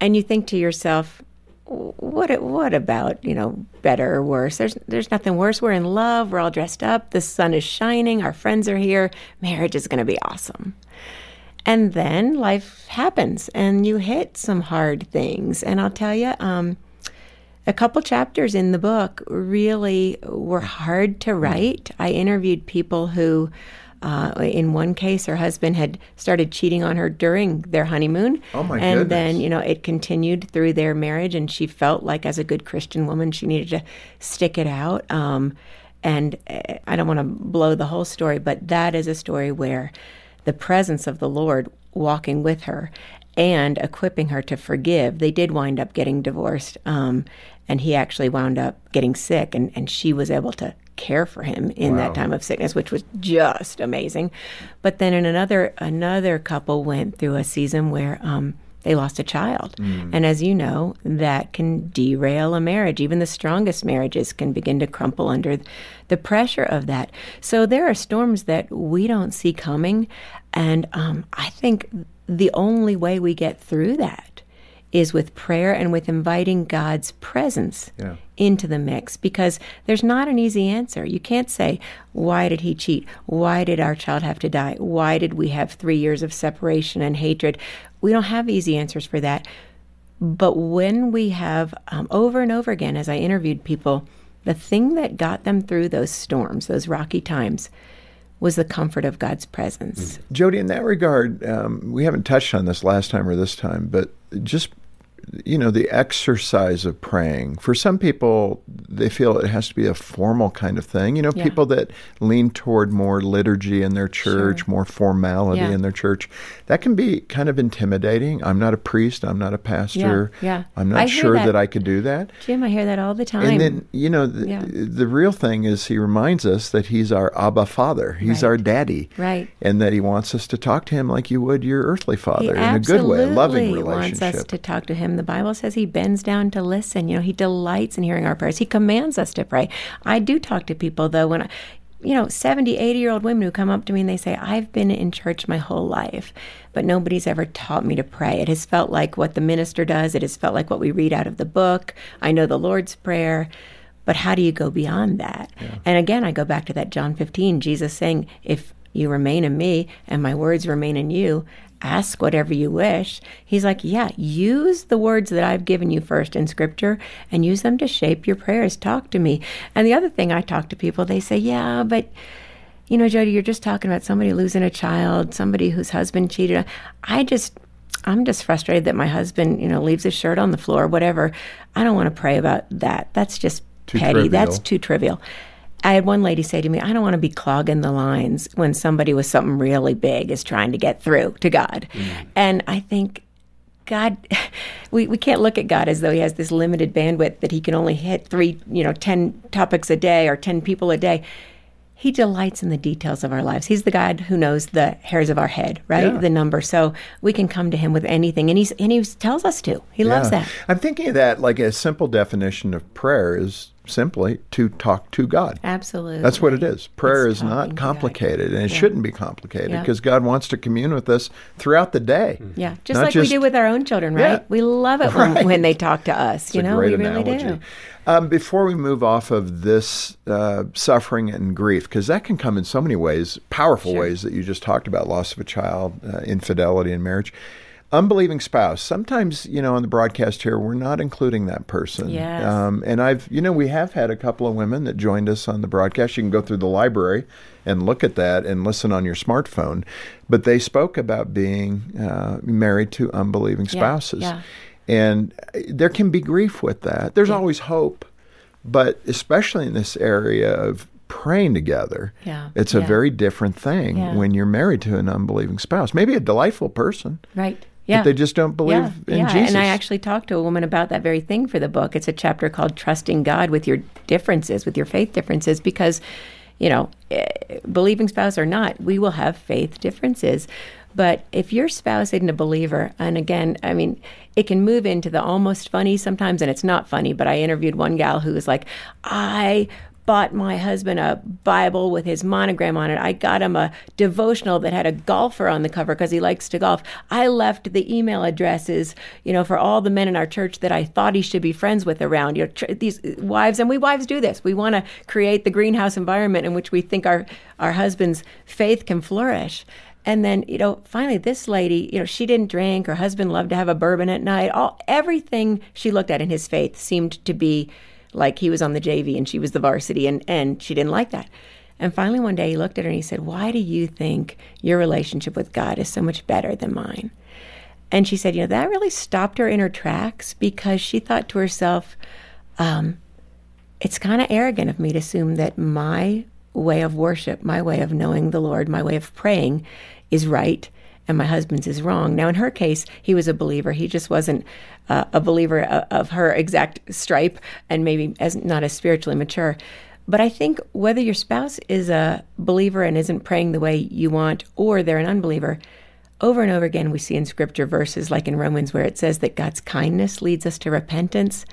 and you think to yourself, what what about you know better or worse? There's there's nothing worse. We're in love. We're all dressed up. The sun is shining. Our friends are here. Marriage is going to be awesome. And then life happens and you hit some hard things. And I'll tell you, um, a couple chapters in the book really were hard to write. I interviewed people who, uh, in one case, her husband had started cheating on her during their honeymoon. Oh, my And goodness. then, you know, it continued through their marriage, and she felt like, as a good Christian woman, she needed to stick it out. Um, and uh, I don't want to blow the whole story, but that is a story where the presence of the Lord walking with her and equipping her to forgive. They did wind up getting divorced, um, and he actually wound up getting sick, and, and she was able to care for him in that time of sickness, which was just amazing. But then in another another couple went through a season where um, they lost a child, and as you know, that can derail a marriage. Even the strongest marriages can begin to crumple under the pressure of that. So there are storms that we don't see coming, and um, I think the only way we get through that is with prayer and with inviting God's presence Yeah. into the mix because there's not an easy answer. You can't say, why did he cheat? Why did our child have to die? Why did we have three years of separation and hatred? We don't have easy answers for that. But when we have um, over and over again, as I interviewed people, the thing that got them through those storms, those rocky times, was the comfort of God's presence. Jodie, in that regard, um, we haven't touched on this last time or this time, but just you know the exercise of praying for some people they feel it has to be a formal kind of thing you know Yeah. people that lean toward more liturgy in their church Sure. more formality Yeah. in their church that can be kind of intimidating i'm not a priest i'm not a pastor yeah. i'm not I sure that. that i could do that Jim, I hear that all the time. and then you know the, Yeah. the real thing is he reminds us that he's our Abba Father. He's Right. our daddy. Right. And that he wants us to talk to him like you would your earthly He father in a good way, a loving relationship. wants us to talk to him. The Bible says he bends down to listen. You know, he delights in hearing our prayers. He commands us to pray. I do talk to people though when I you know, 70, 80 year old women who come up to me and they say, I've been in church my whole life, but nobody's ever taught me to pray. It has felt like what the minister does, it has felt like what we read out of the book. I know the Lord's Prayer. But how do you go beyond that? And again, I go back to that John 15, Jesus saying, If you remain in me and my words remain in you, ask whatever you wish. He's like, Yeah, use the words that I've given you first in scripture and use them to shape your prayers. Talk to me. And the other thing I talk to people, they say, Yeah, but you know, Jodie, you're just talking about somebody losing a child, somebody whose husband cheated. I just, I'm just frustrated that my husband, you know, leaves his shirt on the floor, whatever. I don't want to pray about that. That's just Too petty. That's too trivial. I had one lady say to me, I don't want to be clogging the lines when somebody with something really big is trying to get through to God. Mm. And I think God, we, we can't look at God as though he has this limited bandwidth that he can only hit three, you know, 10 topics a day or 10 people a day. He delights in the details of our lives. He's the God who knows the hairs of our head, right? Yeah. The number. So we can come to him with anything. And, he's, and he tells us to. He loves that. I'm thinking of that like a simple definition of prayer is simply to talk to God. Absolutely. That's what it is. Prayer It's is not complicated, and it Yeah. shouldn't be complicated Yeah. because God wants to commune with us throughout the day. Yeah, just Not like we do with our own children, right? Yeah. We love it when, Right. when they talk to us. It's you know, great we really do. Um, before we move off of this uh, suffering and grief, because that can come in so many ways, powerful Sure. ways that you just talked about loss of a child, uh, infidelity in marriage. Unbelieving spouse. Sometimes, you know, on the broadcast here, we're not including that person. Yes. Um, and I've, you know, we have had a couple of women that joined us on the broadcast. You can go through the library and look at that and listen on your smartphone. But they spoke about being uh, married to unbelieving spouses. yeah. And uh, there can be grief with that. There's always hope, but especially in this area of praying together, Yeah, it's a yeah. very different thing Yeah. when you're married to an unbelieving spouse. Maybe a delightful person, Right. Yeah. but they just don't believe yeah, in yeah. Jesus. And I actually talked to a woman about that very thing for the book. It's a chapter called Trusting God with Your Differences, with Your Faith Differences, because, you know, eh, believing spouse or not, we will have faith differences. But if your spouse isn't a believer, and again, I mean, it can move into the almost funny sometimes, and it's not funny. But I interviewed one gal who was like, I bought my husband a Bible with his monogram on it. I got him a devotional that had a golfer on the cover because he likes to golf. I left the email addresses, you know, for all the men in our church that I thought he should be friends with around. You know, tr- these wives, and we wives do this. We want to create the greenhouse environment in which we think our our husband's faith can flourish. And then, you know, finally, this lady, you know, she didn't drink. Her husband loved to have a bourbon at night. All everything she looked at in his faith seemed to be like he was on the JV and she was the varsity, and and she didn't like that. And finally, one day, he looked at her and he said, "Why do you think your relationship with God is so much better than mine?" And she said, "You know, that really stopped her in her tracks because she thought to herself." Um, it's kind of arrogant of me to assume that my way of worship, my way of knowing the Lord, my way of praying is right and my husband's is wrong. Now, in her case, he was a believer. He just wasn't uh, a believer of, of her exact stripe and maybe as not as spiritually mature. But I think whether your spouse is a believer and isn't praying the way you want or they're an unbeliever, over and over again we see in scripture verses like in Romans where it says that God's kindness leads us to repentance.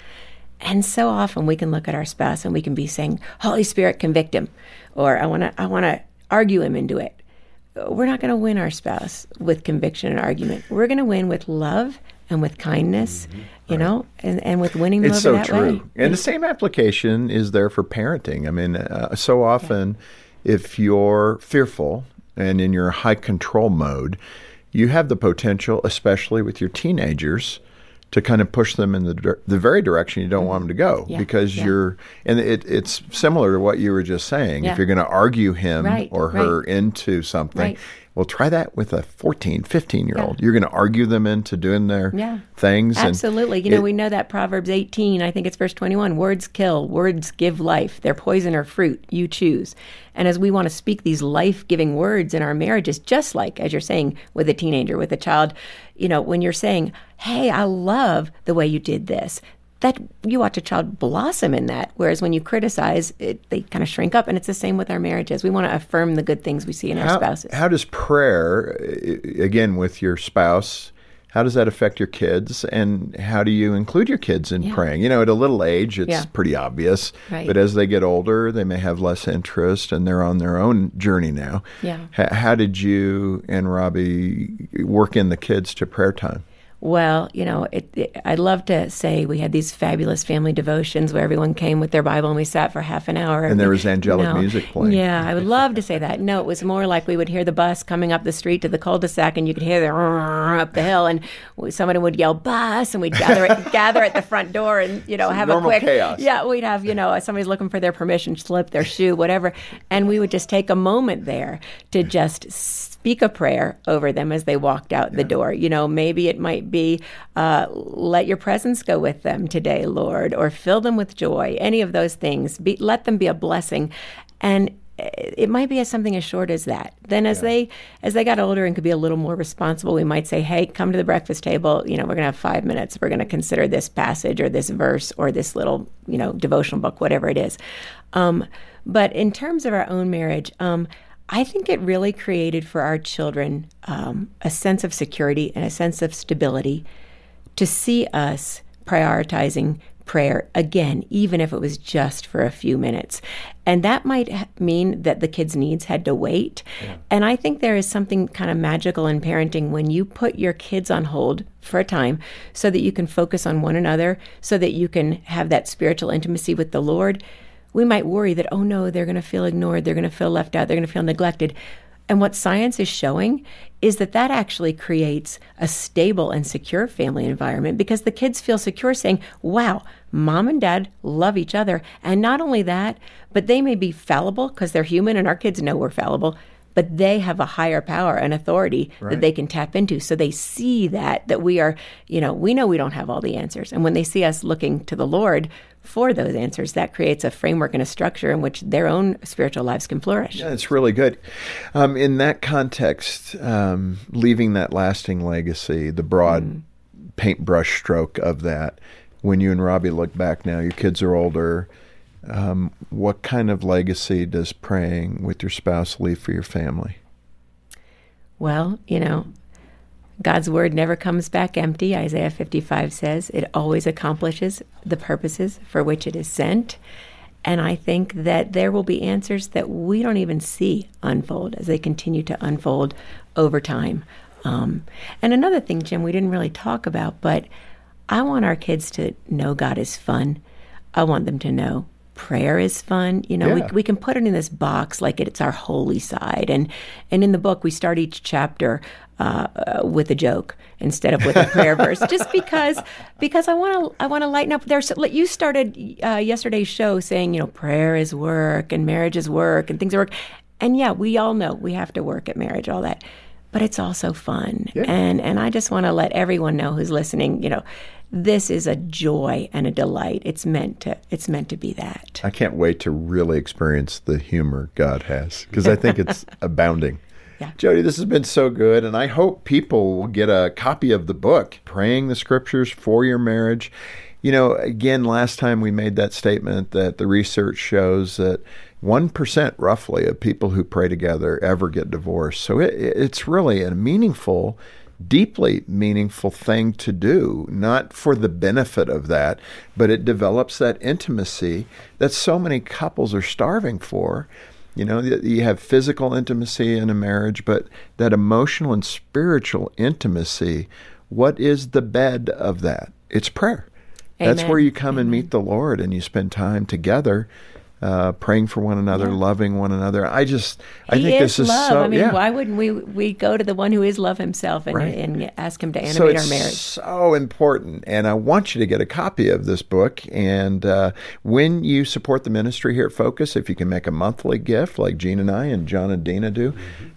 And so often we can look at our spouse and we can be saying, "Holy Spirit, convict him," or "I want to, I want to argue him into it." We're not going to win our spouse with conviction and argument. We're going to win with love and with kindness, you know, and, and with winning It's over so true. way. And the same application is there for parenting. I mean, uh, so often if you're fearful and in your high control mode, you have the potential, especially with your teenagers, to kind of push them in the the very direction you don't want them to go Mm-hmm. Yeah, because yeah. you're and it, it's similar to what you were just saying. Yeah. If you're going to argue him Right, or right. her into something, Right. Well, try that with a 14, 15 year old. You're going to argue them into doing their Yeah. things. and Absolutely. You know, it- we know that Proverbs 18, I think it's verse 21 words kill, words give life. They're poison or fruit. You choose. And as we want to speak these life giving words in our marriages, just like, as you're saying, with a teenager, with a child, you know, when you're saying, hey, I love the way you did this. That you watch a child blossom in that, whereas when you criticize, it, they kind of shrink up, and it's the same with our marriages. We want to affirm the good things we see in our spouses. How does prayer, again, with your spouse, how does that affect your kids? And how do you include your kids in Yeah. praying? You know, at a little age, it's Yeah. pretty obvious. Right. But as they get older, they may have less interest and they're on their own journey now. Yeah. How did you and Robbie work in the kids to prayer time? Well, you know, it, it, I'd love to say we had these fabulous family devotions where everyone came with their Bible and we sat for half an hour. And there was angelic No. music playing. Yeah, I would love to say that. No, it was more like we would hear the bus coming up the street to the cul-de-sac, and you could hear the up the hill, and somebody would yell "bus," and we'd gather at, gather at the front door and you know have a quick chaos. Yeah, we'd have you know somebody's looking for their permission slip, their shoe, whatever, and we would just take a moment there to just speak a prayer over them as they walked out the door. You know, maybe it might be, uh, let your presence go with them today, Lord, or fill them with joy. Any of those things. Be, let them be a blessing. And uh, it might be as something as short as that. Then as they as they got older and could be a little more responsible, we might say, "Hey, come to the breakfast table. You know, we're going to have 5 minutes. We're going to consider this passage or this verse or this little, you know, devotional book, whatever it is." Um, but in terms of our own marriage, um, I think it really created for our children um, a sense of security and a sense of stability to see us prioritizing prayer again, even if it was just for a few minutes. And that might ha- mean that the kids' needs had to wait. And I think there is something kind of magical in parenting when you put your kids on hold for a time so that you can focus on one another, so that you can have that spiritual intimacy with the Lord. We might worry that, oh no, they're going to feel ignored, they're going to feel left out, they're going to feel neglected. And what science is showing is that that actually creates a stable and secure family environment because the kids feel secure saying, wow, mom and dad love each other. And not only that, but they may be fallible because they're human and our kids know we're fallible, but they have a higher power and authority that they can tap into. So they see that, that we are, you know, we know we don't have all the answers. And when they see us looking to the Lord for those answers, that creates a framework and a structure in which their own spiritual lives can flourish. Yeah, it's really good. Um, in that context, um, leaving that lasting legacy, the broad paintbrush stroke of that, when you and Robbie look back now, your kids are older. Um, what kind of legacy does praying with your spouse leave for your family? Well, you know, God's word never comes back empty, Isaiah 55 says. It always accomplishes the purposes for which it is sent. And I think that there will be answers that we don't even see unfold as they continue to unfold over time. Um, and another thing, Jim, we didn't really talk about, but I want our kids to know God is fun. I want them to know prayer is fun. You know, Yeah. we, we can put it in this box like it's our holy side. And and in the book, we start each chapter uh, uh, with a joke instead of with a prayer verse, just because because I want to I want to lighten up. There's you started uh, yesterday's show saying you know prayer is work and marriage is work and things are work, and yeah, we all know we have to work at marriage, all that. But it's also fun, and and I just want to let everyone know who's listening, you know, this is a joy and a delight. It's meant to it's meant to be that. I can't wait to really experience the humor God has because I think it's abounding. Yeah. Jodie, this has been so good, and I hope people will get a copy of the book, Praying the Scriptures for Your Marriage. You know, again, last time we made that statement that the research shows that 1% roughly of people who pray together ever get divorced. So it, it's really a meaningful deeply meaningful thing to do, not for the benefit of that, but it develops that intimacy that so many couples are starving for. You know, you have physical intimacy in a marriage, but that emotional and spiritual intimacy what is the bed of that? It's prayer. That's where you come and meet the Lord and you spend time together. Uh, praying for one another, loving one another. I just, I he think is this is love. so. I mean, yeah. why wouldn't we we go to the one who is love himself and, Right. and ask him to so animate it's our marriage? so important and i want you to get a copy of this book and uh, when you support the ministry here at focus if you can make a monthly gift like Jean and i and john and Dena do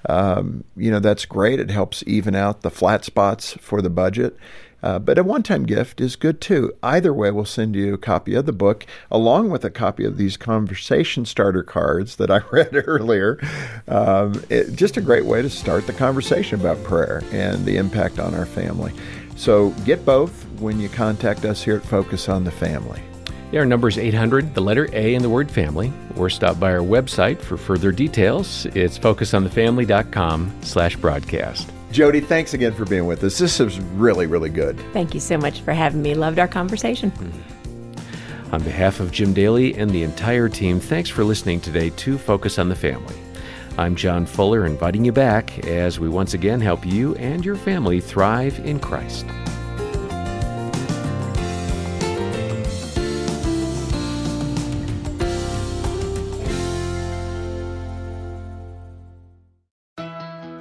um, you know that's great it helps even out the flat spots for the budget uh, but a one-time gift is good too. Either way, we'll send you a copy of the book along with a copy of these conversation starter cards that I read earlier. Um, it, just a great way to start the conversation about prayer and the impact on our family. So get both when you contact us here at Focus on the Family. Yeah, our number is 800, the letter A, and the word family, or stop by our website for further details. It's focusonthefamily.com slash broadcast. Jodie, thanks again for being with us. This is really, really good. Thank you so much for having me. Loved our conversation. Hmm. On behalf of Jim Daly and the entire team, thanks for listening today to Focus on the Family. I'm John Fuller, inviting you back as we once again help you and your family thrive in Christ.